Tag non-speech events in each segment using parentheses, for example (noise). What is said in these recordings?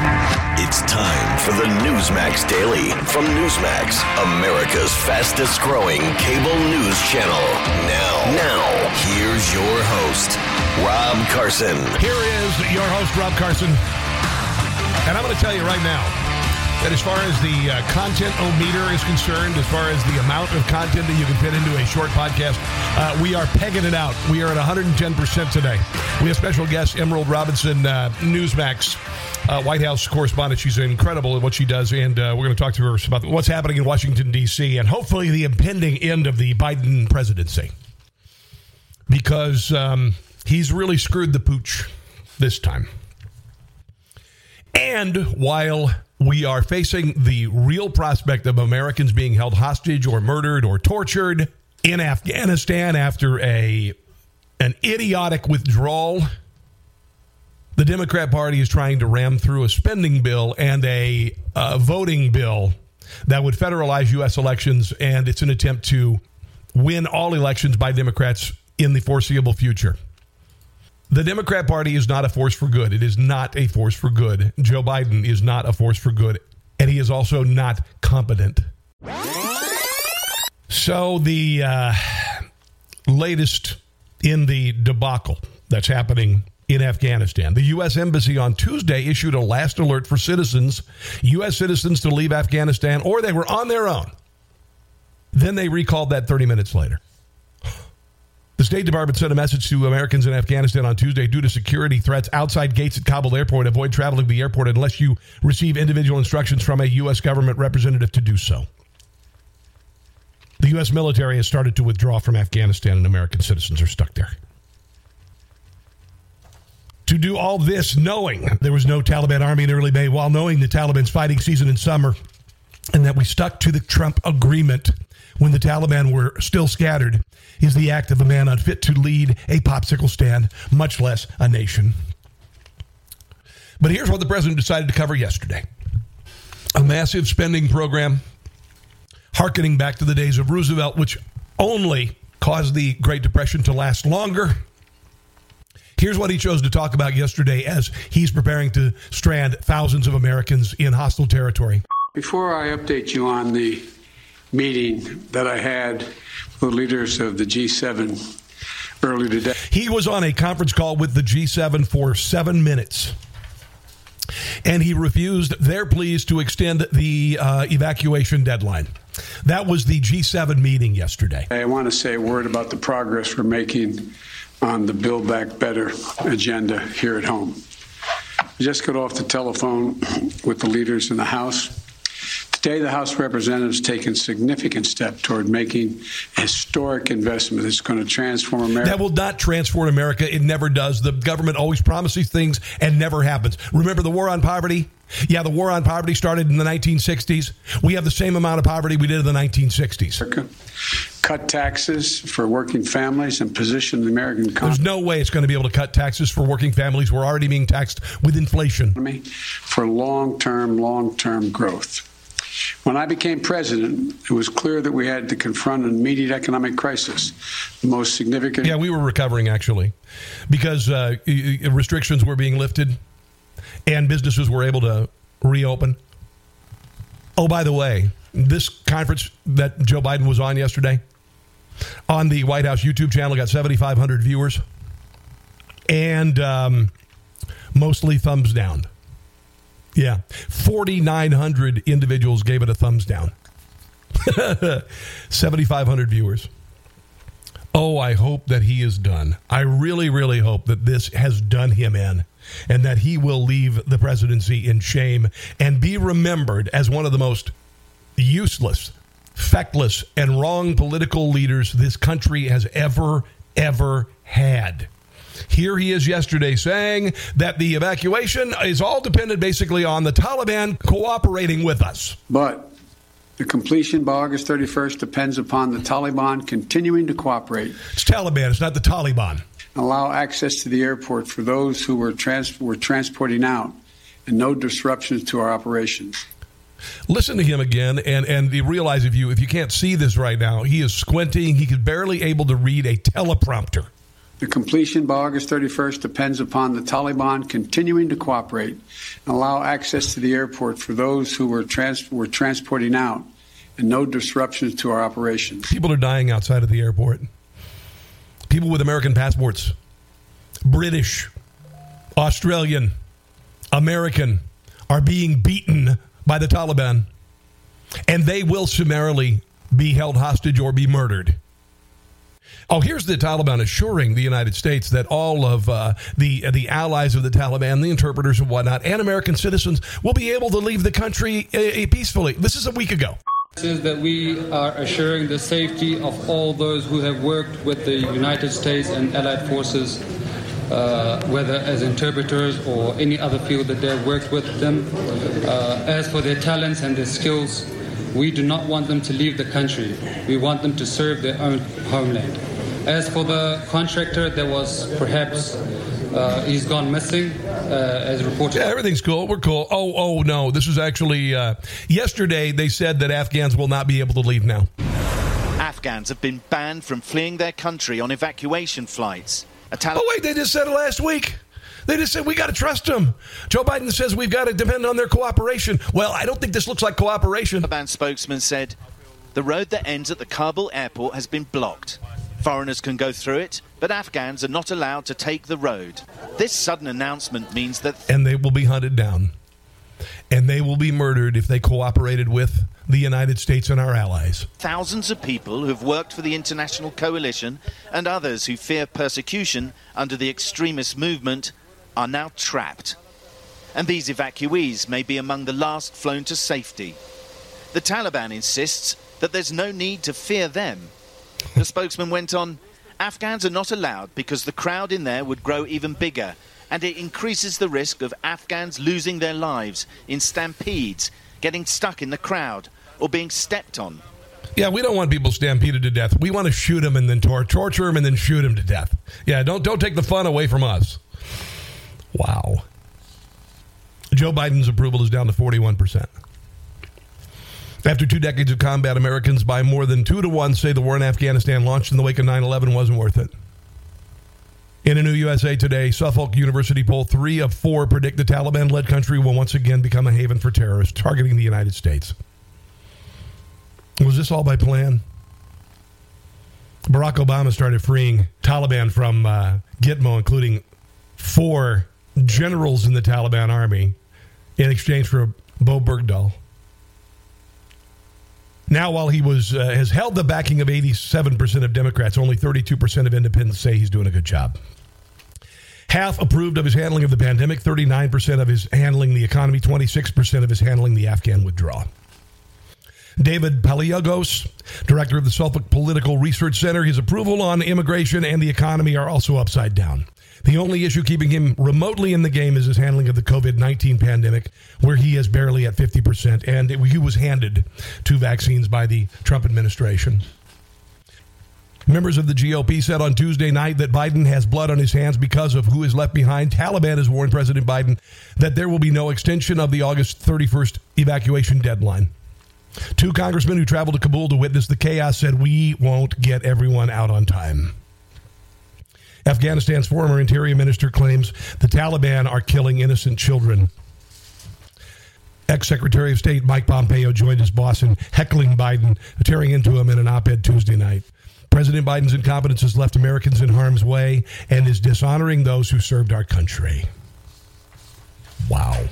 It's time for the Newsmax Daily from Newsmax, America's fastest growing cable news channel. Now, now, here's your host, Rob Carson. Here is your host, Rob Carson. And I'm going to tell you right now that as far as the uh, content meter is concerned, as far as the amount of content that you can fit into a short podcast, uh, we are pegging it out. We are at 110% today. We have special guest Emerald Robinson, uh, Newsmax. Uh, White House correspondent. She's incredible at what she does, and uh, we're going to talk to her about what's happening in Washington, D.C., and hopefully the impending end of the Biden presidency. Because um, he's really screwed the pooch this time. And while we are facing the real prospect of Americans being held hostage or murdered or tortured in Afghanistan after a an idiotic withdrawal. The Democrat Party is trying to ram through a spending bill and a uh, voting bill that would federalize U.S. elections, and it's an attempt to win all elections by Democrats in the foreseeable future. The Democrat Party is not a force for good. It is not a force for good. Joe Biden is not a force for good, and he is also not competent. So, the uh, latest in the debacle that's happening in Afghanistan. The U.S. Embassy on Tuesday issued a last alert for citizens, U.S. citizens to leave Afghanistan, or they were on their own. Then they recalled that 30 minutes later. The State Department sent a message to Americans in Afghanistan on Tuesday due to security threats outside gates at Kabul airport. Avoid traveling the airport unless you receive individual instructions from a U.S. government representative to do so. The U.S. military has started to withdraw from Afghanistan, and American citizens are stuck there. To do all this knowing there was no Taliban army in early May, while knowing the Taliban's fighting season in summer, and that we stuck to the Trump agreement when the Taliban were still scattered is the act of a man unfit to lead a popsicle stand, much less a nation. But here's what the president decided to cover yesterday a massive spending program, harkening back to the days of Roosevelt, which only caused the Great Depression to last longer. Here's what he chose to talk about yesterday as he's preparing to strand thousands of Americans in hostile territory. Before I update you on the meeting that I had with the leaders of the G7 early today. He was on a conference call with the G7 for seven minutes. And he refused their pleas to extend the uh, evacuation deadline. That was the G7 meeting yesterday. I want to say a word about the progress we're making on the Build Back Better agenda here at home. I just got off the telephone with the leaders in the House Today, the House of Representatives has taken significant step toward making a historic investment that's going to transform America. That will not transform America. It never does. The government always promises things and never happens. Remember the war on poverty? Yeah, the war on poverty started in the 1960s. We have the same amount of poverty we did in the 1960s. America. Cut taxes for working families and position the American economy. There's no way it's going to be able to cut taxes for working families. We're already being taxed with inflation. For long term, long term growth. When I became president, it was clear that we had to confront an immediate economic crisis, the most significant. Yeah, we were recovering actually, because uh, restrictions were being lifted, and businesses were able to reopen. Oh, by the way, this conference that Joe Biden was on yesterday on the White House YouTube channel got 7,500 viewers, and um, mostly thumbs down Yeah. 4,900 individuals gave it a thumbs down. (laughs) 7,500 viewers. Oh, I hope that he is done. I really, really hope that this has done him in and that he will leave the presidency in shame and be remembered as one of the most useless, feckless, and wrong political leaders this country has ever, ever had. Here he is yesterday saying that the evacuation is all dependent basically on the Taliban cooperating with us. But the completion by August 31st depends upon the Taliban continuing to cooperate. It's Taliban, it's not the Taliban. Allow access to the airport for those who were, trans- were transporting out and no disruptions to our operations. Listen to him again and, and realize if you if you can't see this right now, he is squinting. He is barely able to read a teleprompter. The completion by August 31st depends upon the Taliban continuing to cooperate and allow access to the airport for those who were, trans- were transporting out and no disruptions to our operations. People are dying outside of the airport. People with American passports, British, Australian, American, are being beaten by the Taliban, and they will summarily be held hostage or be murdered. Oh, here's the Taliban assuring the United States that all of uh, the the allies of the Taliban, the interpreters and whatnot, and American citizens will be able to leave the country uh, peacefully. This is a week ago. Is that we are assuring the safety of all those who have worked with the United States and allied forces, uh, whether as interpreters or any other field that they have worked with them. Uh, as for their talents and their skills, we do not want them to leave the country. We want them to serve their own homeland. As for the contractor that was perhaps uh, he's gone missing, uh, as reported. Yeah, everything's cool. We're cool. Oh, oh no, this was actually uh, yesterday. They said that Afghans will not be able to leave now. Afghans have been banned from fleeing their country on evacuation flights. Tal- oh wait, they just said it last week. They just said we got to trust them. Joe Biden says we've got to depend on their cooperation. Well, I don't think this looks like cooperation. A band spokesman said the road that ends at the Kabul airport has been blocked. Foreigners can go through it, but Afghans are not allowed to take the road. This sudden announcement means that. And they will be hunted down. And they will be murdered if they cooperated with the United States and our allies. Thousands of people who've worked for the international coalition and others who fear persecution under the extremist movement are now trapped. And these evacuees may be among the last flown to safety. The Taliban insists that there's no need to fear them the spokesman went on Afghans are not allowed because the crowd in there would grow even bigger, and it increases the risk of Afghans losing their lives in stampedes, getting stuck in the crowd, or being stepped on. Yeah, we don't want people stampeded to death. We want to shoot them and then tor- torture them and then shoot them to death. Yeah, don't don't take the fun away from us. Wow. Joe Biden's approval is down to 41%. After two decades of combat, Americans by more than two to one say the war in Afghanistan launched in the wake of 9 11 wasn't worth it. In a new USA Today, Suffolk University poll, three of four predict the Taliban led country will once again become a haven for terrorists targeting the United States. Was this all by plan? Barack Obama started freeing Taliban from uh, Gitmo, including four generals in the Taliban army, in exchange for Bo Bergdahl. Now, while he was uh, has held the backing of 87% of Democrats, only 32% of independents say he's doing a good job. Half approved of his handling of the pandemic, 39% of his handling the economy, 26% of his handling the Afghan withdrawal. David Paleologos, director of the Suffolk Political Research Center, his approval on immigration and the economy are also upside down. The only issue keeping him remotely in the game is his handling of the COVID 19 pandemic, where he is barely at 50%, and he was handed two vaccines by the Trump administration. Members of the GOP said on Tuesday night that Biden has blood on his hands because of who is left behind. Taliban has warned President Biden that there will be no extension of the August 31st evacuation deadline. Two congressmen who traveled to Kabul to witness the chaos said, We won't get everyone out on time. Afghanistan's former interior minister claims the Taliban are killing innocent children. Ex Secretary of State Mike Pompeo joined his boss in heckling Biden, tearing into him in an op ed Tuesday night. President Biden's incompetence has left Americans in harm's way and is dishonoring those who served our country. Wow.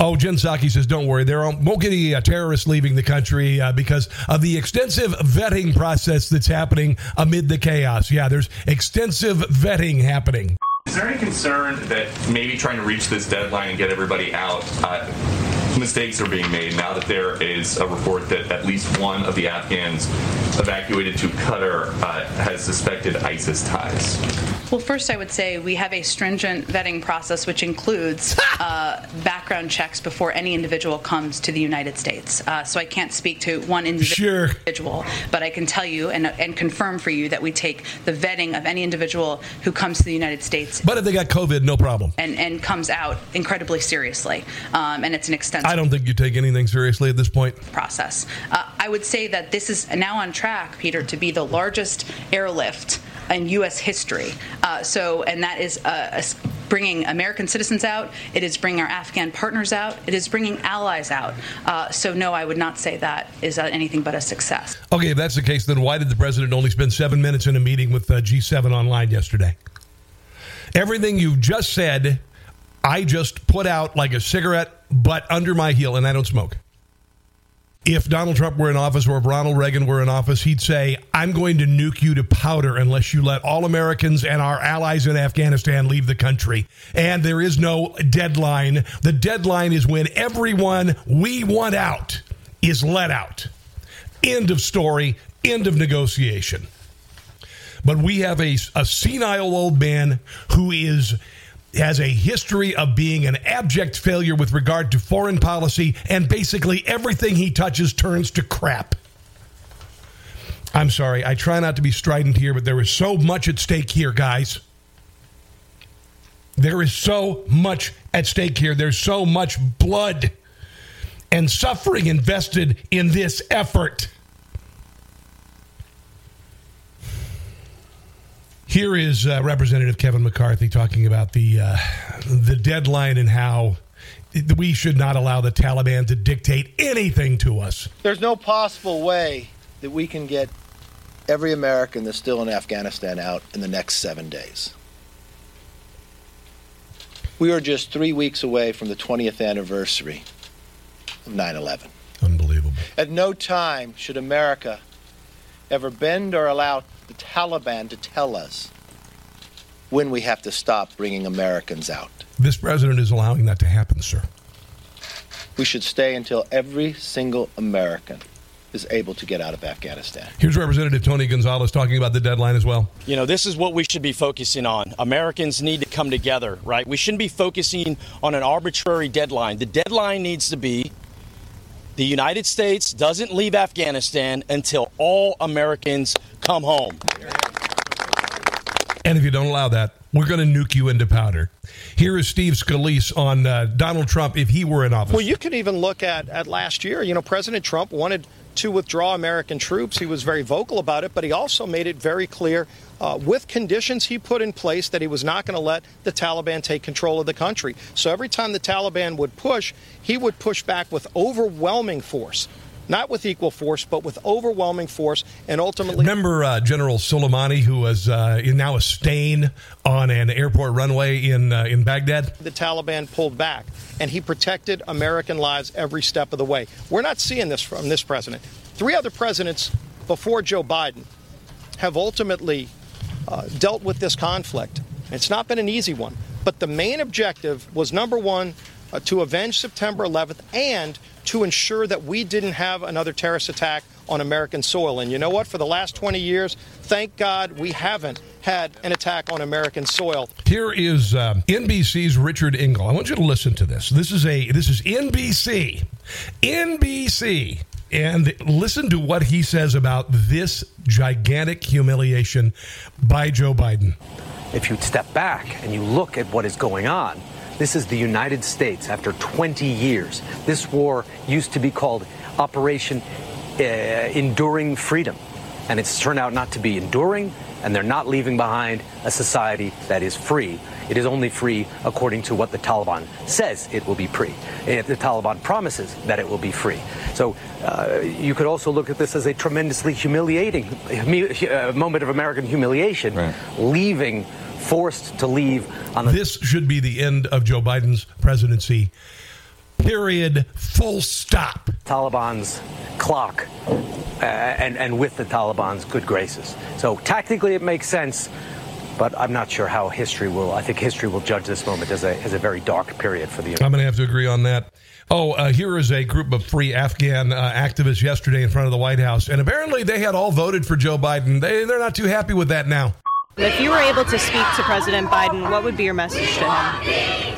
Oh, Jen Psaki says, don't worry. There won't get any uh, terrorists leaving the country uh, because of the extensive vetting process that's happening amid the chaos. Yeah, there's extensive vetting happening. Is there any concern that maybe trying to reach this deadline and get everybody out, uh, mistakes are being made now that there is a report that at least one of the Afghans evacuated to Qatar uh, has suspected ISIS ties? Well, first, I would say we have a stringent vetting process, which includes (laughs) uh, background checks before any individual comes to the United States. Uh, so I can't speak to one individual, sure. but I can tell you and, and confirm for you that we take the vetting of any individual who comes to the United States. But if they got COVID, no problem. And, and comes out incredibly seriously. Um, and it's an extensive I don't think you take anything seriously at this point. Process. Uh, I would say that this is now on track, Peter, to be the largest airlift in U.S. history. Uh, so, and that is uh, bringing American citizens out. It is bringing our Afghan partners out. It is bringing allies out. Uh, so, no, I would not say that is anything but a success. Okay, if that's the case, then why did the president only spend seven minutes in a meeting with uh, G7 online yesterday? Everything you've just said, I just put out like a cigarette butt under my heel, and I don't smoke if Donald Trump were in office or if Ronald Reagan were in office, he'd say, I'm going to nuke you to powder unless you let all Americans and our allies in Afghanistan leave the country. And there is no deadline. The deadline is when everyone we want out is let out. End of story, end of negotiation. But we have a, a senile old man who is has a history of being an abject failure with regard to foreign policy, and basically everything he touches turns to crap. I'm sorry, I try not to be strident here, but there is so much at stake here, guys. There is so much at stake here. There's so much blood and suffering invested in this effort. Here is uh, Representative Kevin McCarthy talking about the uh, the deadline and how we should not allow the Taliban to dictate anything to us. There's no possible way that we can get every American that's still in Afghanistan out in the next seven days. We are just three weeks away from the 20th anniversary of 9 11. Unbelievable. At no time should America ever bend or allow the Taliban to tell us when we have to stop bringing Americans out. This president is allowing that to happen, sir. We should stay until every single American is able to get out of Afghanistan. Here's Representative Tony Gonzalez talking about the deadline as well. You know, this is what we should be focusing on. Americans need to come together, right? We shouldn't be focusing on an arbitrary deadline. The deadline needs to be the United States doesn't leave Afghanistan until all Americans come home. And if you don't allow that, we're going to nuke you into powder. Here is Steve Scalise on uh, Donald Trump if he were in office. Well, you can even look at, at last year. You know, President Trump wanted to withdraw American troops. He was very vocal about it, but he also made it very clear uh, with conditions he put in place that he was not going to let the Taliban take control of the country. So every time the Taliban would push, he would push back with overwhelming force not with equal force, but with overwhelming force, and ultimately. Remember uh, General Soleimani, who was uh, now a stain on an airport runway in uh, in Baghdad. The Taliban pulled back, and he protected American lives every step of the way. We're not seeing this from this president. Three other presidents before Joe Biden have ultimately uh, dealt with this conflict. It's not been an easy one, but the main objective was number one, uh, to avenge September 11th and to ensure that we didn't have another terrorist attack on American soil. And you know what? For the last 20 years, thank God we haven't had an attack on American soil. Here is uh, NBC's Richard Engel. I want you to listen to this. This is a this is NBC. NBC and listen to what he says about this gigantic humiliation by Joe Biden. If you step back and you look at what is going on, this is the United States after 20 years. This war used to be called Operation uh, Enduring Freedom, and it's turned out not to be enduring, and they're not leaving behind a society that is free. It is only free according to what the Taliban says it will be free. If the Taliban promises that it will be free. So uh, you could also look at this as a tremendously humiliating uh, moment of American humiliation, right. leaving, forced to leave on the. This should be the end of Joe Biden's presidency. Period. Full stop. Taliban's clock uh, and, and with the Taliban's good graces. So tactically it makes sense, but I'm not sure how history will. I think history will judge this moment as a, as a very dark period for the United. I'm going to have to agree on that. Oh, uh, here is a group of free Afghan uh, activists yesterday in front of the White House, and apparently they had all voted for Joe Biden. They, they're not too happy with that now. If you were able to speak to President Biden, what would be your message to him?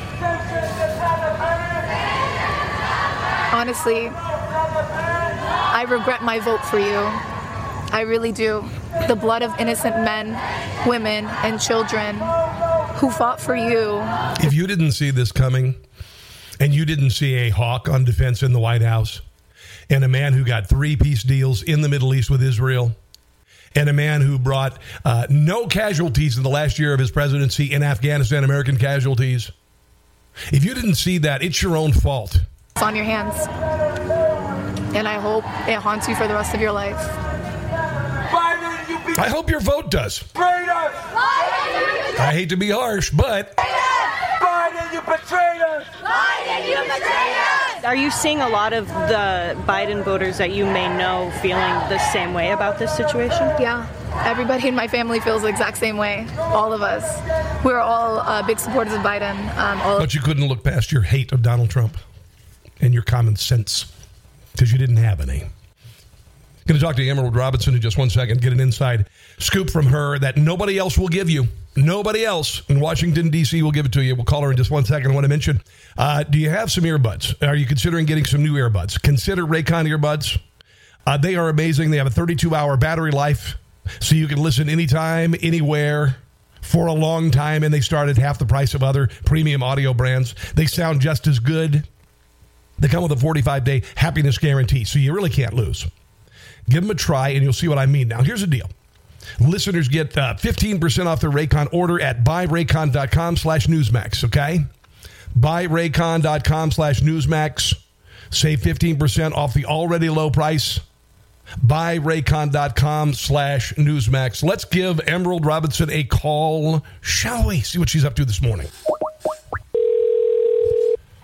Honestly, I regret my vote for you. I really do. The blood of innocent men, women, and children who fought for you. If you didn't see this coming, and you didn't see a hawk on defense in the White House, and a man who got three peace deals in the Middle East with Israel, and a man who brought uh, no casualties in the last year of his presidency in Afghanistan, American casualties. If you didn't see that, it's your own fault. It's on your hands. And I hope it haunts you for the rest of your life. I hope your vote does. I hate to be harsh, but Biden, you betrayed us! Biden, you betrayed us! Are you seeing a lot of the Biden voters that you may know feeling the same way about this situation? Yeah. Everybody in my family feels the exact same way. All of us. We're all uh, big supporters of Biden. Um, all but you couldn't look past your hate of Donald Trump and your common sense because you didn't have any. Going to talk to Emerald Robinson in just one second, get an inside scoop from her that nobody else will give you. Nobody else in Washington, D.C. will give it to you. We'll call her in just one second. I want to mention uh, do you have some earbuds? Are you considering getting some new earbuds? Consider Raycon earbuds. Uh, they are amazing. They have a 32 hour battery life, so you can listen anytime, anywhere for a long time, and they start at half the price of other premium audio brands. They sound just as good. They come with a 45 day happiness guarantee, so you really can't lose. Give them a try, and you'll see what I mean. Now, here's the deal. Listeners get uh, 15% off their Raycon order at buyraycon.com slash Newsmax, okay? Buyraycon.com slash Newsmax. Save 15% off the already low price. Buyraycon.com slash Newsmax. Let's give Emerald Robinson a call, shall we? See what she's up to this morning.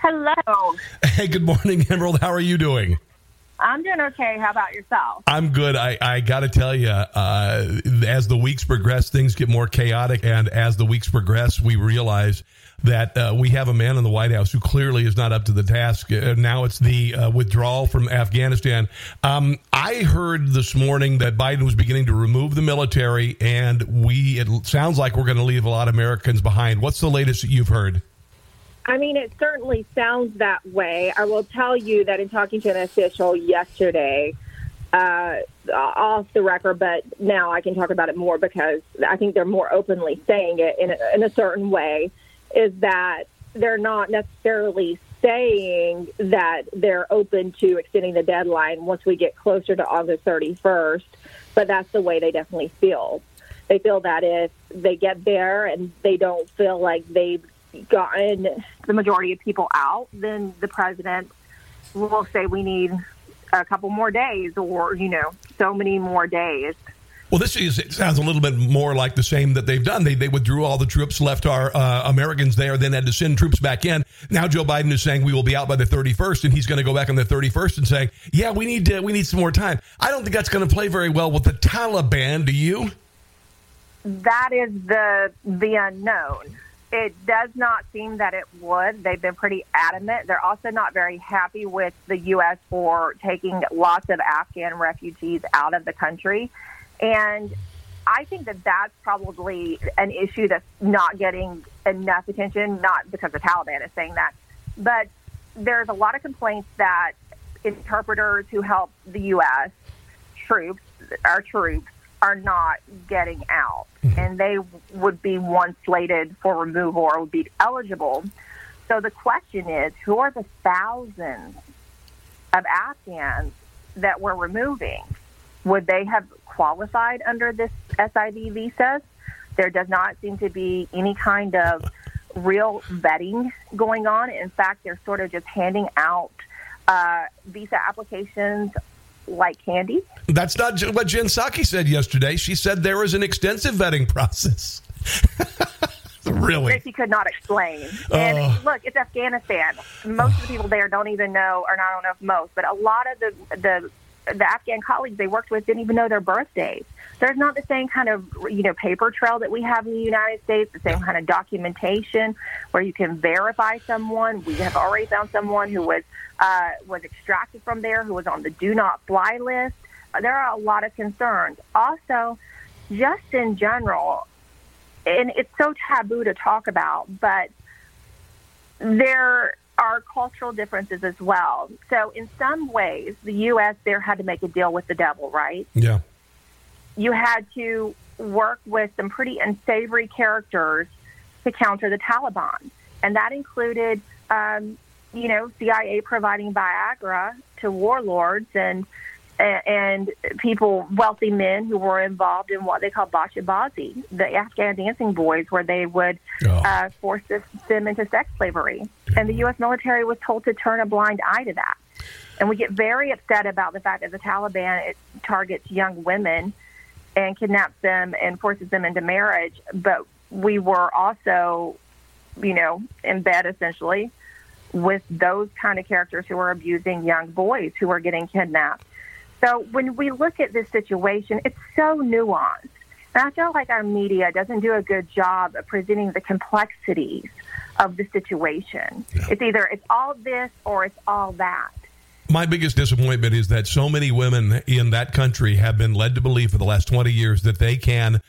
Hello. Hey, good morning, Emerald. How are you doing? I'm doing okay. How about yourself? I'm good. I, I got to tell you, uh, as the weeks progress, things get more chaotic. And as the weeks progress, we realize that uh, we have a man in the White House who clearly is not up to the task. Uh, now it's the uh, withdrawal from Afghanistan. Um, I heard this morning that Biden was beginning to remove the military, and we it sounds like we're going to leave a lot of Americans behind. What's the latest that you've heard? I mean, it certainly sounds that way. I will tell you that in talking to an official yesterday, uh, off the record, but now I can talk about it more because I think they're more openly saying it in a, in a certain way, is that they're not necessarily saying that they're open to extending the deadline once we get closer to August 31st, but that's the way they definitely feel. They feel that if they get there and they don't feel like they've gotten the majority of people out, then the president will say we need a couple more days or, you know, so many more days. Well, this is, it sounds a little bit more like the same that they've done. They, they withdrew all the troops, left our uh, Americans there, then had to send troops back in. Now Joe Biden is saying we will be out by the 31st, and he's going to go back on the 31st and saying, "Yeah, we need to, we need some more time." I don't think that's going to play very well with the Taliban. Do you? That is the the unknown. It does not seem that it would. They've been pretty adamant. They're also not very happy with the U.S. for taking lots of Afghan refugees out of the country. And I think that that's probably an issue that's not getting enough attention, not because the Taliban is saying that, but there's a lot of complaints that interpreters who help the U.S. troops, our troops, are not getting out, and they would be once slated for removal or would be eligible. So the question is, who are the thousands of Afghans that we're removing? Would they have qualified under this SIV visas? There does not seem to be any kind of real vetting going on. In fact, they're sort of just handing out uh, visa applications like candy. That's not what Jen Psaki said yesterday. She said there was an extensive vetting process. (laughs) Really? that she could not explain. And Oh. look, it's Afghanistan. Most of the people there don't even know, or I don't know if most, but a lot of the the the Afghan colleagues they worked with didn't even know their birthdays. There's not the same kind of you know paper trail that we have in the United States, the same kind of documentation where you can verify someone. We have already found someone who was uh, was extracted from there, who was on the do not fly list. Uh, There are a lot of concerns. Also, just in general, and it's so taboo to talk about, but there are cultural differences as well. So, in some ways, the U.S. there had to make a deal with the devil, right? Yeah. You had to work with some pretty unsavory characters to counter the Taliban, and that included, um, you know, CIA providing Viagra to warlords and and people, wealthy men who were involved in what they call bachabazi, the Afghan dancing boys, where they would uh, force them into sex slavery. And the U.S. military was told to turn a blind eye to that. And we get very upset about the fact that the Taliban it targets young women and kidnaps them and forces them into marriage. But we were also, you know, in bed essentially with those kind of characters who are abusing young boys who are getting kidnapped. So when we look at this situation, it's so nuanced. And I feel like our media doesn't do a good job of presenting the complexities of the situation. It's either it's all this or it's all that. My biggest disappointment is that so many women in that country have been led to believe for the last 20 years that they can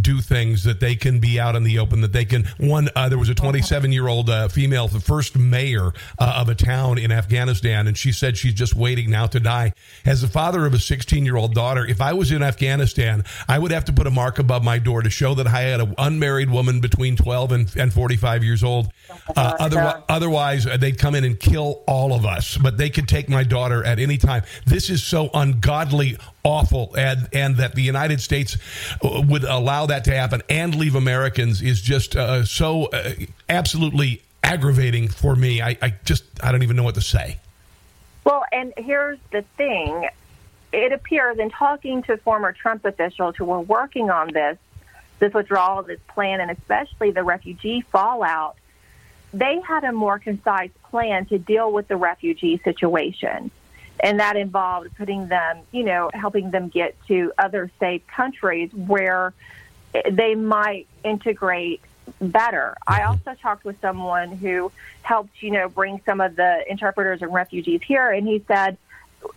do things that they can be out in the open that they can one uh, there was a 27 year old uh, female the first mayor uh, of a town in afghanistan and she said she's just waiting now to die. As the father of a 16 year old daughter if i was in afghanistan i would have to put a mark above my door to show that i had an unmarried woman between 12 and, and 45 years old. Uh, otherwise, otherwise uh, they'd come in and kill all of us but they could take my daughter at any time. This is so ungodly awful and and that the united states uh, would allow that to happen and leave americans is just uh, so uh, absolutely aggravating for me I, I just i don't even know what to say Well, and here's the thing. It appears in talking to former Trump officials who were working on this, this withdrawal, this plan, and especially the refugee fallout, they had a more concise plan to deal with the refugee situation. And that involved putting them, you know, helping them get to other safe countries where they might integrate better. I mm-hmm. also talked with someone who helped, you know, bring some of the interpreters and refugees here, and he said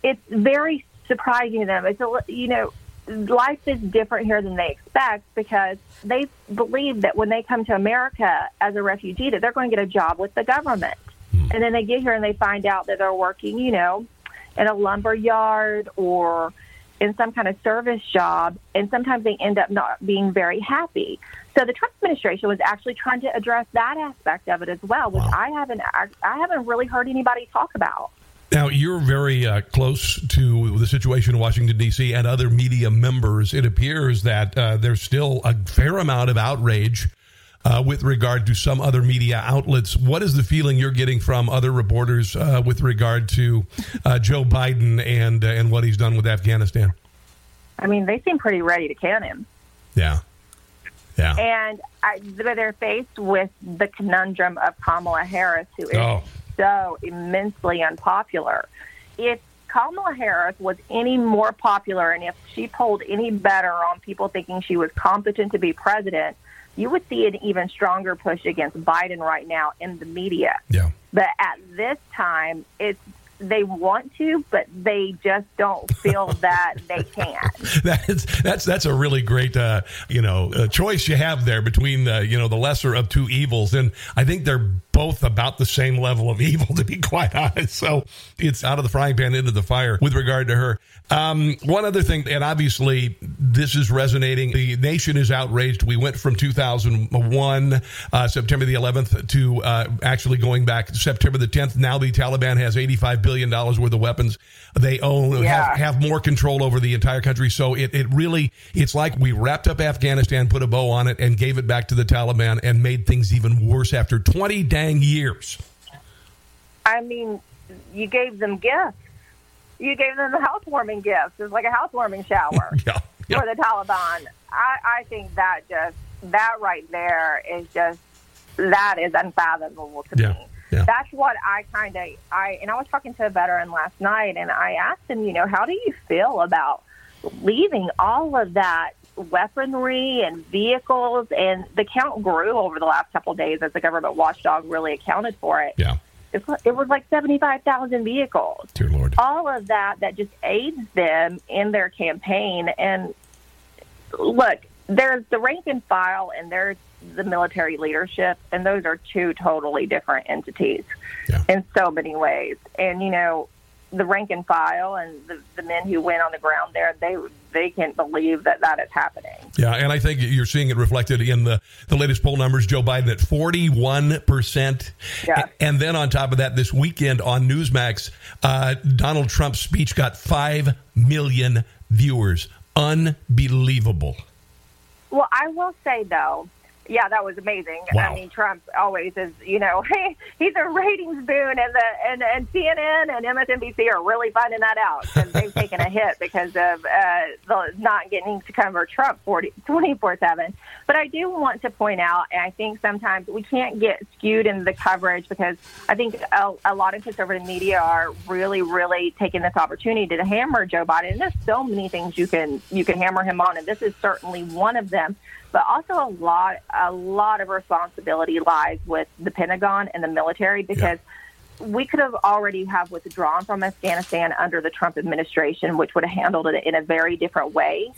it's very surprising to them. It's a, you know, life is different here than they expect because they believe that when they come to America as a refugee, that they're going to get a job with the government, hmm. and then they get here and they find out that they're working, you know, in a lumber yard or in some kind of service job, and sometimes they end up not being very happy. So the Trump administration was actually trying to address that aspect of it as well, which I haven't I haven't really heard anybody talk about. Now, you're very uh, close to the situation in Washington, D.C., and other media members. It appears that uh, there's still a fair amount of outrage uh, with regard to some other media outlets. What is the feeling you're getting from other reporters uh, with regard to uh, Joe Biden and, uh, and what he's done with Afghanistan? I mean, they seem pretty ready to can him. Yeah. Yeah. And I, they're faced with the conundrum of Kamala Harris, who is Oh. so immensely unpopular. If Kamala Harris was any more popular and if she polled any better on people thinking she was competent to be president, you would see an even stronger push against Biden right now in the media. Yeah. But at this time, it's they want to, but they just don't feel (laughs) that they can. (laughs) that's that's that's a really great uh, you know uh, choice you have there between the you know the lesser of two evils, and I think they're both about the same level of (laughs) evil to be quite honest. So it's out of the frying pan into the fire with regard to her. Um, one other thing, and obviously this is resonating. The nation is outraged. We went from 2001 uh, September the 11th to uh, actually going back September the 10th. Now the Taliban has 85 billion dollars worth of weapons. They own Yeah. have, have more control over the entire country. So it, it really it's like we wrapped up Afghanistan, put a bow on it, and gave it back to the Taliban, and made things even worse after 20 dang years. I mean, you gave them gifts. You gave them the housewarming gifts. It's like a housewarming shower (laughs) Yeah. for the Taliban. I, I think that just that right there is just that is unfathomable to Yeah. me. That's what I kind of I and I was talking to a veteran last night, and I asked him, you know, how do you feel about leaving all of that weaponry and vehicles? And the count grew over the last couple of days as the government watchdog really accounted for it. Yeah. It was, it was like 75,000 vehicles. Dear Lord. All of that that just aids them in their campaign. And look, there's the rank and file and there's the military leadership, and those are two totally different entities in so many ways. And, you know, the rank and file and the, the men who went on the ground there, they they can't believe that that is happening. Yeah, and I think you're seeing it reflected in the, the latest poll numbers. Joe Biden at 41%. Yeah. And then on top of that, this weekend on Newsmax, uh, Donald Trump's speech got 5 million viewers. Unbelievable. Well, I will say though, yeah, that was amazing. Wow. I mean, Trump always is, you know, (laughs) hey, he's a ratings boon, and the and, and CNN and MSNBC are really finding that out because they've taken a hit because of uh, the not getting to cover Trump 24 seven. But I do want to point out, and I think sometimes we can't get skewed in the coverage because I think a, a lot of conservative media are really, really taking this opportunity to hammer Joe Biden. And there's so many things you can you can hammer him on, and this is certainly one of them but also a lot a lot of responsibility lies with the Pentagon and the military because we could have already have withdrawn from Afghanistan under the Trump administration, which would have handled it in a very different way.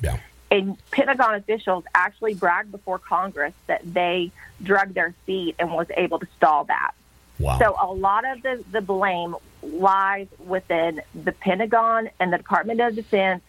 And Pentagon officials actually bragged before Congress that they drug their feet and was able to stall that. Wow. So a lot of the, the blame lies within the Pentagon and the Department of Defense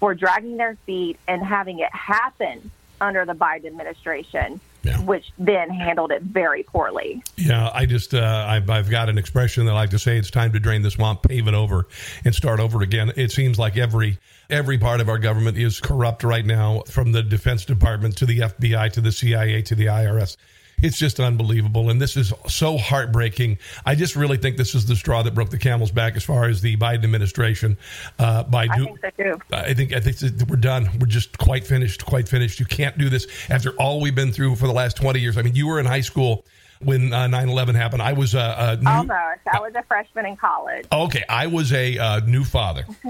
for dragging their feet and having it happen under the Biden administration, which then handled it very poorly. Yeah, I just uh, I've, I've got an expression that I like to say: it's time to drain the swamp, pave it over, and start over again. It seems like every every part of our government is corrupt right now, from the Defense Department to the FBI to the CIA to the IRS. It's just unbelievable, and this is so heartbreaking. I just really think this is the straw that broke the camel's back as far as the Biden administration. Uh, by I do- think so too. I think I think we're done. We're just quite finished. Quite finished. You can't do this after all we've been through for the last twenty years. I mean, you were in high school when uh, 9-11 happened. I was a, a new, Almost. I was a freshman in college. Okay, I was a uh, new father. (laughs)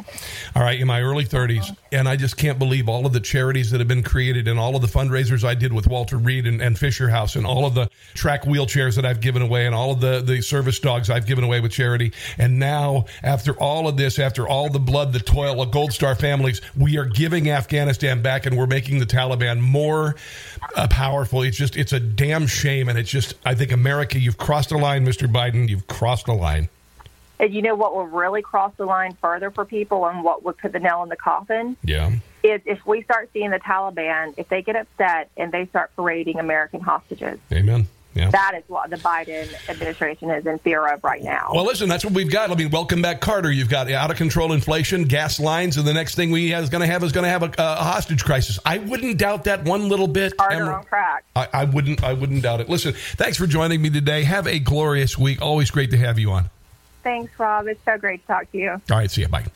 All right, in my early 30s, and I just can't believe all of the charities that have been created and all of the fundraisers I did with Walter Reed and, and Fisher House and all of the track wheelchairs that I've given away and all of the, the service dogs I've given away with charity. And now, after all of this, after all the blood, the toil of Gold Star families, we are giving Afghanistan back and we're making the Taliban more uh, powerful. It's just, it's a damn shame. And it's just, I think America, you've crossed the line, Mr. Biden. You've crossed the line. And you know what will really cross the line further for people and what would put the nail in the coffin? Yeah. Is if we start seeing the Taliban, if they get upset and they start parading American hostages. Amen. Yeah. That is what the Biden administration is in fear of right now. Well, listen, that's what we've got. I mean, welcome back, Carter. You've got out of control inflation, gas lines, and the next thing we is going to have is going to have a, a hostage crisis. I wouldn't doubt that one little bit. Carter Emerald. on crack. I, I wouldn't. I wouldn't doubt it. Listen, thanks for joining me today. Have a glorious week. Always great to have you on. Thanks, Rob. It's so great to talk to you. All right, see you. Bye.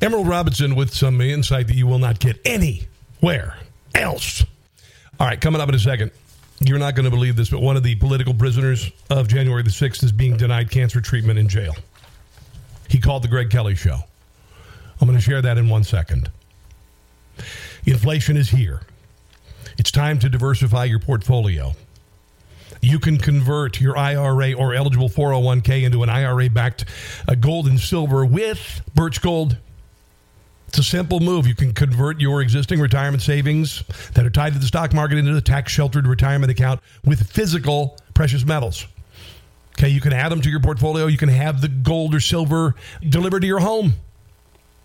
Emerald Robinson with some insight that you will not get anywhere else. All right, coming up in a second. You're not going to believe this, but one of the political prisoners of January the 6th is being denied cancer treatment in jail. He called the Greg Kelly Show. I'm going to share that in one second. Inflation is here. It's time to diversify your portfolio. You can convert your IRA or eligible 401k into an IRA backed uh, gold and silver with Birch Gold. It's a simple move. You can convert your existing retirement savings that are tied to the stock market into a tax sheltered retirement account with physical precious metals. Okay, you can add them to your portfolio. You can have the gold or silver delivered to your home.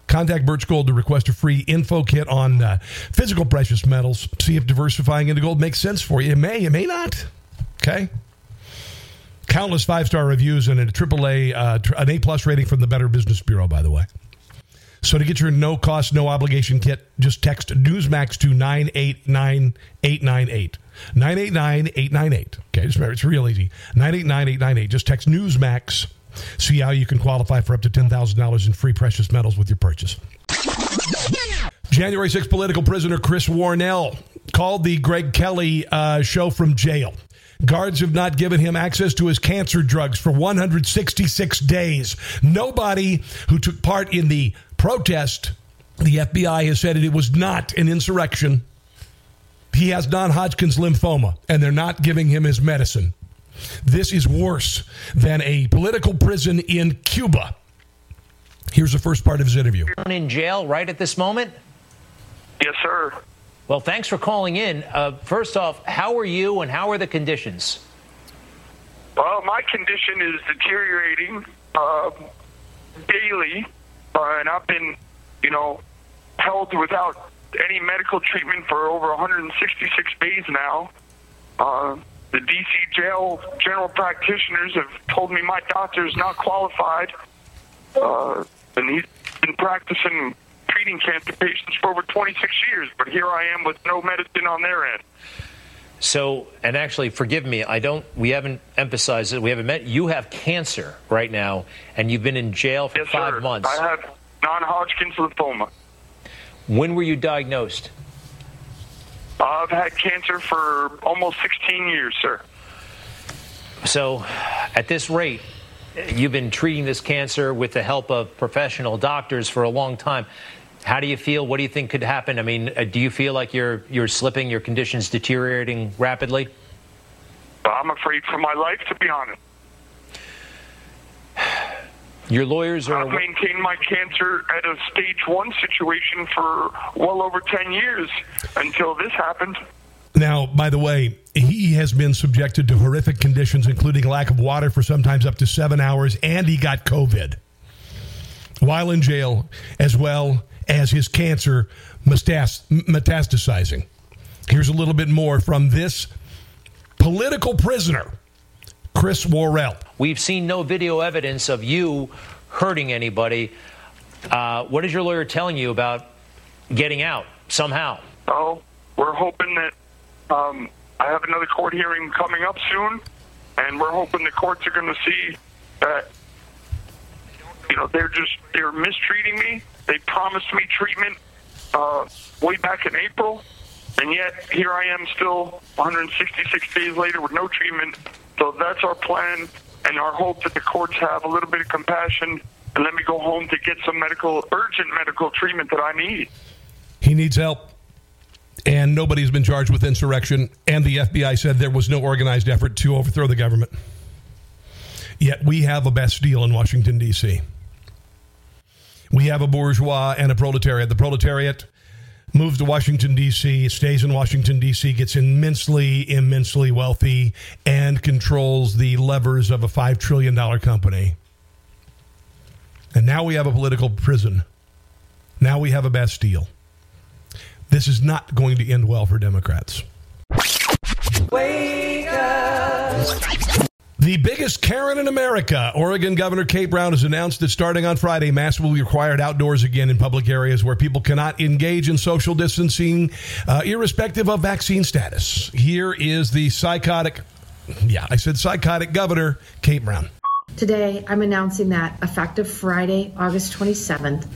Contact Birch Gold to request a free info kit on uh, physical precious metals. See if diversifying into gold makes sense for you. It may, it may not. Okay. Countless five star reviews and a AAA, uh, an A plus rating from the Better Business Bureau, by the way. So to get your no cost, no obligation kit, just text Newsmax to 989898. 989898. Okay, just remember, it's real easy. 989898. Just text Newsmax. See how you can qualify for up to $10,000 in free precious metals with your purchase. January 6th political prisoner Chris Worrell called the Greg Kelly uh, show from jail. Guards have not given him access to his cancer drugs for 166 days. Nobody who took part in the protest, the FBI has said it was not an insurrection. He has non Hodgkin's lymphoma, and they're not giving him his medicine. This is worse than a political prison in Cuba. Here's the first part of his interview. In jail right at this moment? Yes, sir. Well, thanks for calling in. Uh, first off, how are you and how are the conditions? Well, my condition is deteriorating uh, daily, uh, and I've been, you know, held without any medical treatment for over 166 days now. Uh, the DC jail general practitioners have told me my doctor is not qualified, uh, and he's been practicing treating cancer patients for over 26 years. But here I am with no medicine on their end. So, and actually, forgive me, I don't, we haven't emphasized it. We haven't met. You have cancer right now, and you've been in jail for yes, five sir. months. I have non Hodgkin's lymphoma. When were you diagnosed? I've had cancer for almost 16 years, sir. So, at this rate, you've been treating this cancer with the help of professional doctors for a long time. How do you feel? What do you think could happen? I mean, uh, do you feel like you're you're slipping, your conditions deteriorating rapidly? I'm afraid for my life, to be honest. (sighs) Your lawyers are. I've maintained my cancer at a stage one situation for well over 10 years until this happened. Now, by the way, he has been subjected to horrific conditions, including lack of water for sometimes up to seven hours, and he got COVID while in jail, as well as his cancer metastasizing. Here's a little bit more from this political prisoner, Chris Worrell. We've seen no video evidence of you hurting anybody. Uh, what is your lawyer telling you about getting out somehow? Oh, we're hoping that um, I have another court hearing coming up soon, and we're hoping the courts are going to see that you know they're just they're mistreating me. They promised me treatment uh, way back in April, and yet here I am still 166 days later with no treatment. So that's our plan and our hope that the courts have a little bit of compassion and let me go home to get some medical urgent medical treatment that I need. He needs help and nobody's been charged with insurrection. And the FBI said there was no organized effort to overthrow the government. Yet we have a Bastille in Washington, D.C. We have a bourgeois and a proletariat. The proletariat moves to Washington, D.C., stays in Washington, D.C., gets immensely, immensely wealthy, and controls the levers of a $5 trillion company. And now we have a political prison. Now we have a Bastille. This is not going to end well for Democrats. Wake up. The biggest Karen in America, Oregon Governor Kate Brown has announced that starting on Friday, masks will be required outdoors again in public areas where people cannot engage in social distancing, uh, irrespective of vaccine status. Here is the psychotic, yeah, I said psychotic Governor Kate Brown. Today, I'm announcing that effective Friday, August 27th,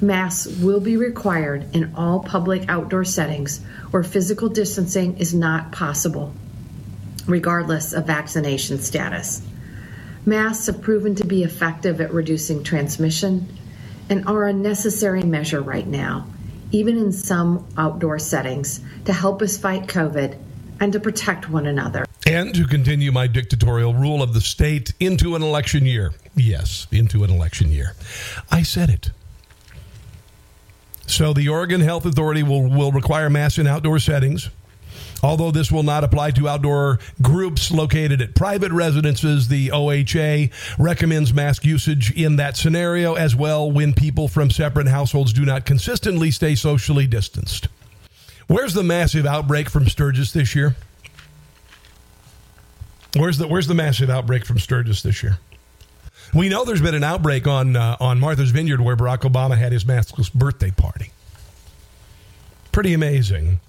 masks will be required in all public outdoor settings where physical distancing is not possible, regardless of vaccination status. Masks have proven to be effective at reducing transmission and are a necessary measure right now, even in some outdoor settings, to help us fight COVID and to protect one another. And to continue my dictatorial rule of the state into an election year. Yes, into an election year. I said it. So the Oregon Health Authority will, will require masks in outdoor settings. Although this will not apply to outdoor groups located at private residences, the OHA recommends mask usage in that scenario as well when people from separate households do not consistently stay socially distanced. Where's the massive outbreak from Sturgis this year? Where's the Where's the massive outbreak from Sturgis this year? We know there's been an outbreak on uh, on Martha's Vineyard where Barack Obama had his maskless birthday party. Pretty amazing.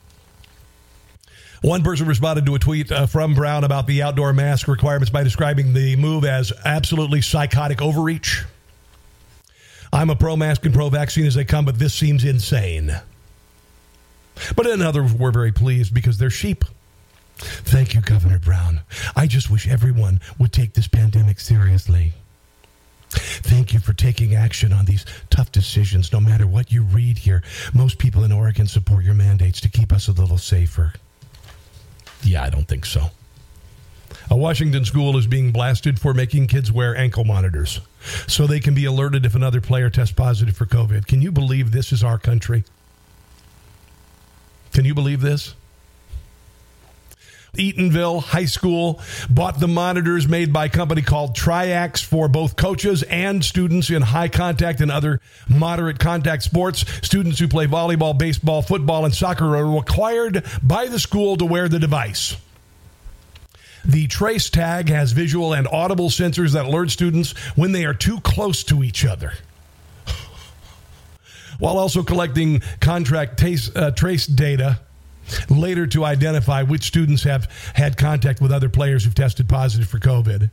One person responded to a tweet uh, from Brown about the outdoor mask requirements by describing the move as absolutely psychotic overreach. I'm a pro mask and pro vaccine as they come, but this seems insane. But in we're very pleased because they're sheep. Thank you, Governor Brown. I just wish everyone would take this pandemic seriously. Thank you for taking action on these tough decisions. No matter what you read here, most people in Oregon support your mandates to keep us a little safer. Yeah, I don't think so. A Washington school is being blasted for making kids wear ankle monitors so they can be alerted if another player tests positive for COVID. Can you believe this is our country? Can you believe this? Eatonville High School bought the monitors made by a company called Triax for both coaches and students in high contact and other moderate contact sports. Students who play volleyball, baseball, football, and soccer are required by the school to wear the device. The trace tag has visual and audible sensors that alert students when they are too close to each other. While also collecting contract uh, trace data later to identify which students have had contact with other players who've tested positive for COVID.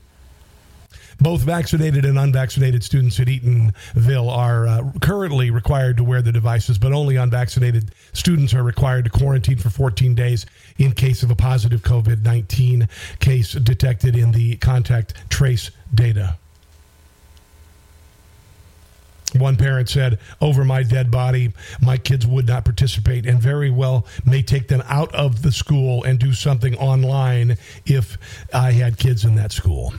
Both vaccinated and unvaccinated students at Eatonville are uh, currently required to wear the devices, but only unvaccinated students are required to quarantine for 14 days in case of a positive COVID 19 case detected in the contact trace data. One parent said, Over my dead body, my kids would not participate and very well may take them out of the school and do something online if I had kids in that school.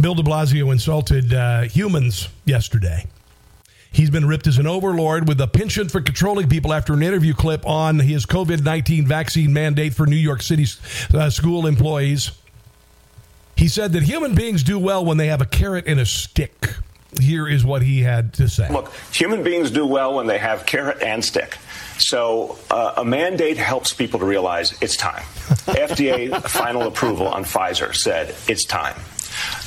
Bill de Blasio insulted uh, humans yesterday. He's been ripped as an overlord with a penchant for controlling people after an interview clip on his COVID 19 vaccine mandate for New York City uh, school employees. He said that human beings do well when they have a carrot and a stick. Here is what he had to say. Look, human beings do well when they have carrot and stick. So uh, a mandate helps people to realize it's time. (laughs) FDA final approval on Pfizer said it's time.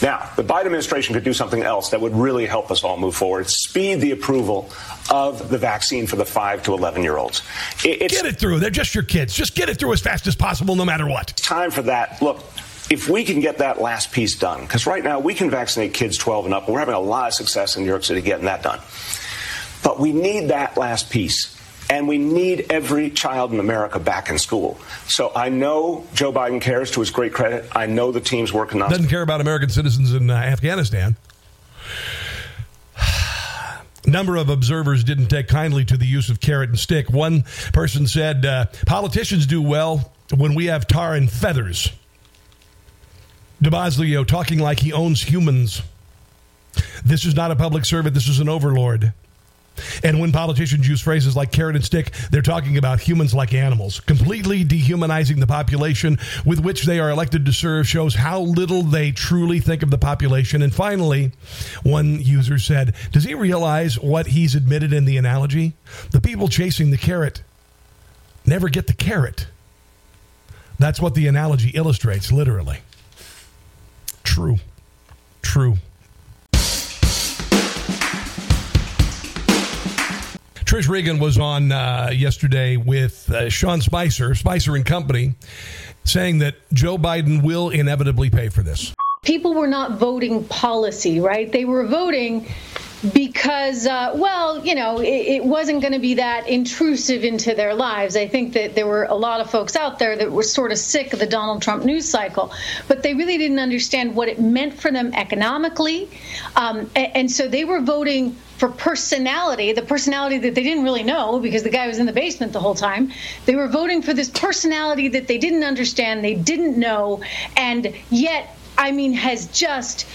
Now, the Biden administration could do something else that would really help us all move forward speed the approval of the vaccine for the 5 to 11 year olds. It's, get it through. They're just your kids. Just get it through as fast as possible, no matter what. Time for that. Look, if we can get that last piece done, because right now we can vaccinate kids 12 and up, and we're having a lot of success in New York City getting that done. But we need that last piece. And we need every child in America back in school. So I know Joe Biden cares to his great credit. I know the team's working on it. Doesn't care about American citizens in uh, Afghanistan. (sighs) number of observers didn't take kindly to the use of carrot and stick. One person said, uh, Politicians do well when we have tar and feathers. De Blasio talking like he owns humans. This is not a public servant, this is an overlord. And when politicians use phrases like carrot and stick, they're talking about humans like animals. Completely dehumanizing the population with which they are elected to serve shows how little they truly think of the population. And finally, one user said, Does he realize what he's admitted in the analogy? The people chasing the carrot never get the carrot. That's what the analogy illustrates, literally. True. True. Trish Regan was on uh, yesterday with uh, Sean Spicer, Spicer and Company, saying that Joe Biden will inevitably pay for this. People were not voting policy, right? They were voting because, uh, well, you know, it, it wasn't going to be that intrusive into their lives. I think that there were a lot of folks out there that were sort of sick of the Donald Trump news cycle, but they really didn't understand what it meant for them economically. Um, and, and so they were voting for personality, the personality that they didn't really know because the guy was in the basement the whole time. They were voting for this personality that they didn't understand, they didn't know, and yet, I mean, has just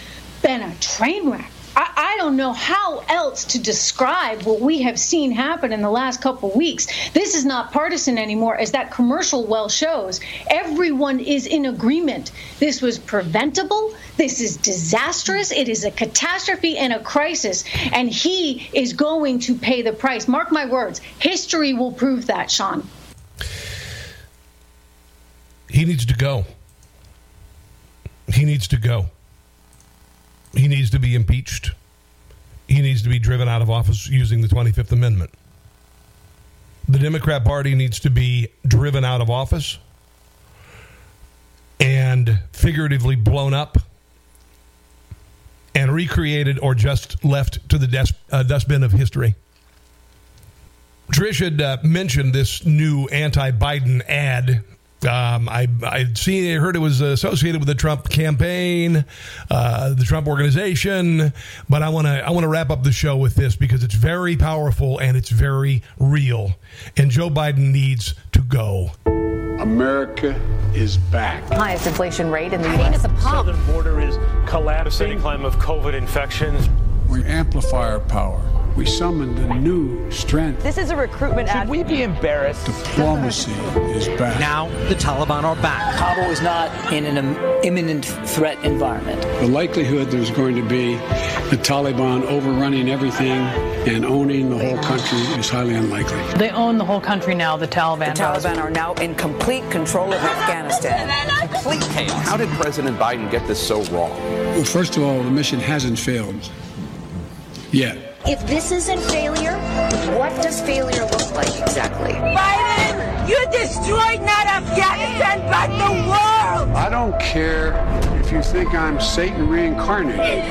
been a train wreck. I, I, don't know how else to describe what we have seen happen in the last couple weeks. This is not partisan anymore, as that commercial well shows. Everyone is in agreement. This was preventable. This is disastrous. It is a catastrophe and a crisis. And he is going to pay the price. Mark my words. History will prove that, Sean. He needs to go. He needs to go. He needs to be impeached. He needs to be driven out of office using the 25th Amendment. The Democrat Party needs to be driven out of office and figuratively blown up and recreated or just left to the des- uh, dustbin of history. Trish had uh, mentioned this new anti-Biden ad. Um, I I'd seen, I heard it was associated with the Trump campaign, uh, the Trump organization. But I want to I want to wrap up the show with this because it's very powerful and it's very real. And Joe Biden needs to go. America is back. Highest inflation rate in the U.S. The southern border is collapsing. Climb of COVID infections. We amplify our power. We summoned a new strength. This is a recruitment Should ad. we be embarrassed? Diplomacy is back. Now the Taliban are back. Kabul is not in an imminent threat environment. The likelihood there's going to be the Taliban overrunning everything and owning the whole country is highly unlikely. They own the whole country now, the Taliban. The Taliban are now in complete control of Afghanistan. Complete chaos. How did President Biden get this so wrong? Well, first of all, the mission hasn't failed yet. If this isn't failure, what does failure look like exactly? Biden, you destroyed not Afghanistan, but the world! I don't care if you think I'm Satan reincarnated.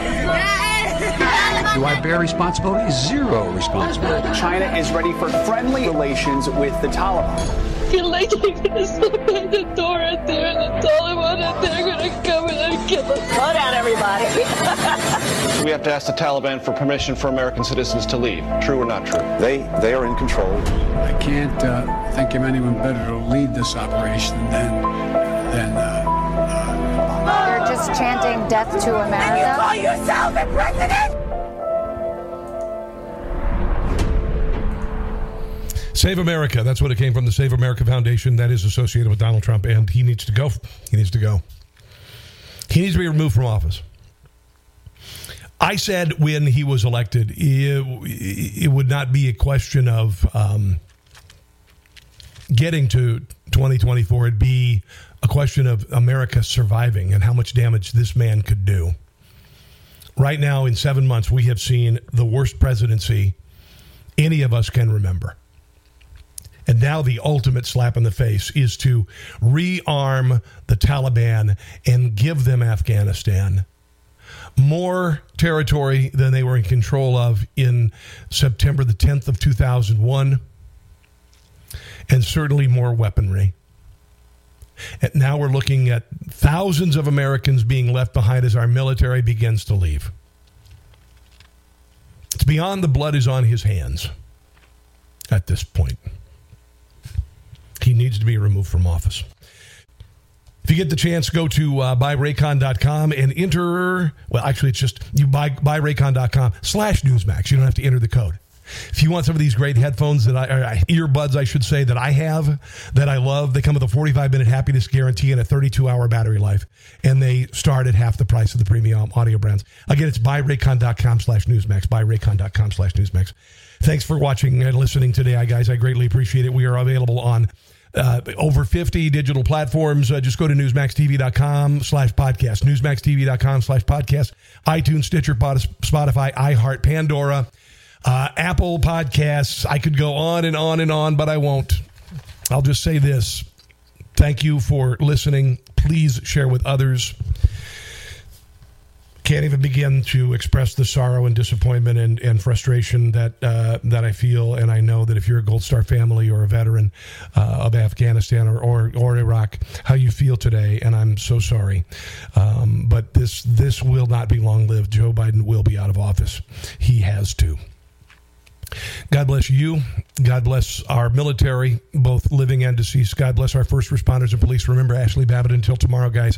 Do I bear responsibility? Zero responsibility. China is ready for friendly relations with the Taliban. I feel like they're gonna slip in the door and there and the Taliban and they're gonna come in and kill us. Slow down, everybody. (laughs) we have to ask the Taliban for permission for American citizens to leave. True or not true? They they are in control. I can't uh, think of anyone better to lead this operation than than. Uh, You're just chanting death to America. And you call yourself a president? Save America. That's what it came from. The Save America Foundation that is associated with Donald Trump, and he needs to go. He needs to go. He needs to be removed from office. I said when he was elected, it, it would not be a question of um, getting to 2024. It'd be a question of America surviving and how much damage this man could do. Right now, in seven months, we have seen the worst presidency any of us can remember. And now the ultimate slap in the face is to rearm the Taliban and give them Afghanistan. More territory than they were in control of in September the 10th of 2001, and certainly more weaponry. And now we're looking at thousands of Americans being left behind as our military begins to leave. It's beyond the blood is on his hands at this point. He needs to be removed from office. If you get the chance, go to uh, buyraycon.com and enter. Well, actually, it's just you buy buyraycon.com slash Newsmax. You don't have to enter the code. If you want some of these great headphones that I, or earbuds, I should say, that I have, that I love, they come with a 45 minute happiness guarantee and a 32 hour battery life. And they start at half the price of the premium audio brands. Again, it's buyraycon.com slash Newsmax, buyraycon.com slash Newsmax. Thanks for watching and listening today, guys. I greatly appreciate it. We are available on uh, over 50 digital platforms. Uh, just go to newsmaxtv.com slash podcast, newsmaxtv.com slash podcast, iTunes, Stitcher, Spotify, iHeart, Pandora, uh, Apple Podcasts. I could go on and on and on, but I won't. I'll just say this. Thank you for listening. Please share with others can't even begin to express the sorrow and disappointment and, and frustration that uh, that I feel. And I know that if you're a Gold Star family or a veteran uh, of Afghanistan or, or, or Iraq, how you feel today. And I'm so sorry. Um, but this this will not be long lived. Joe Biden will be out of office. He has to. God bless you. God bless our military, both living and deceased. God bless our first responders and police. Remember Ashli Babbitt until tomorrow, guys.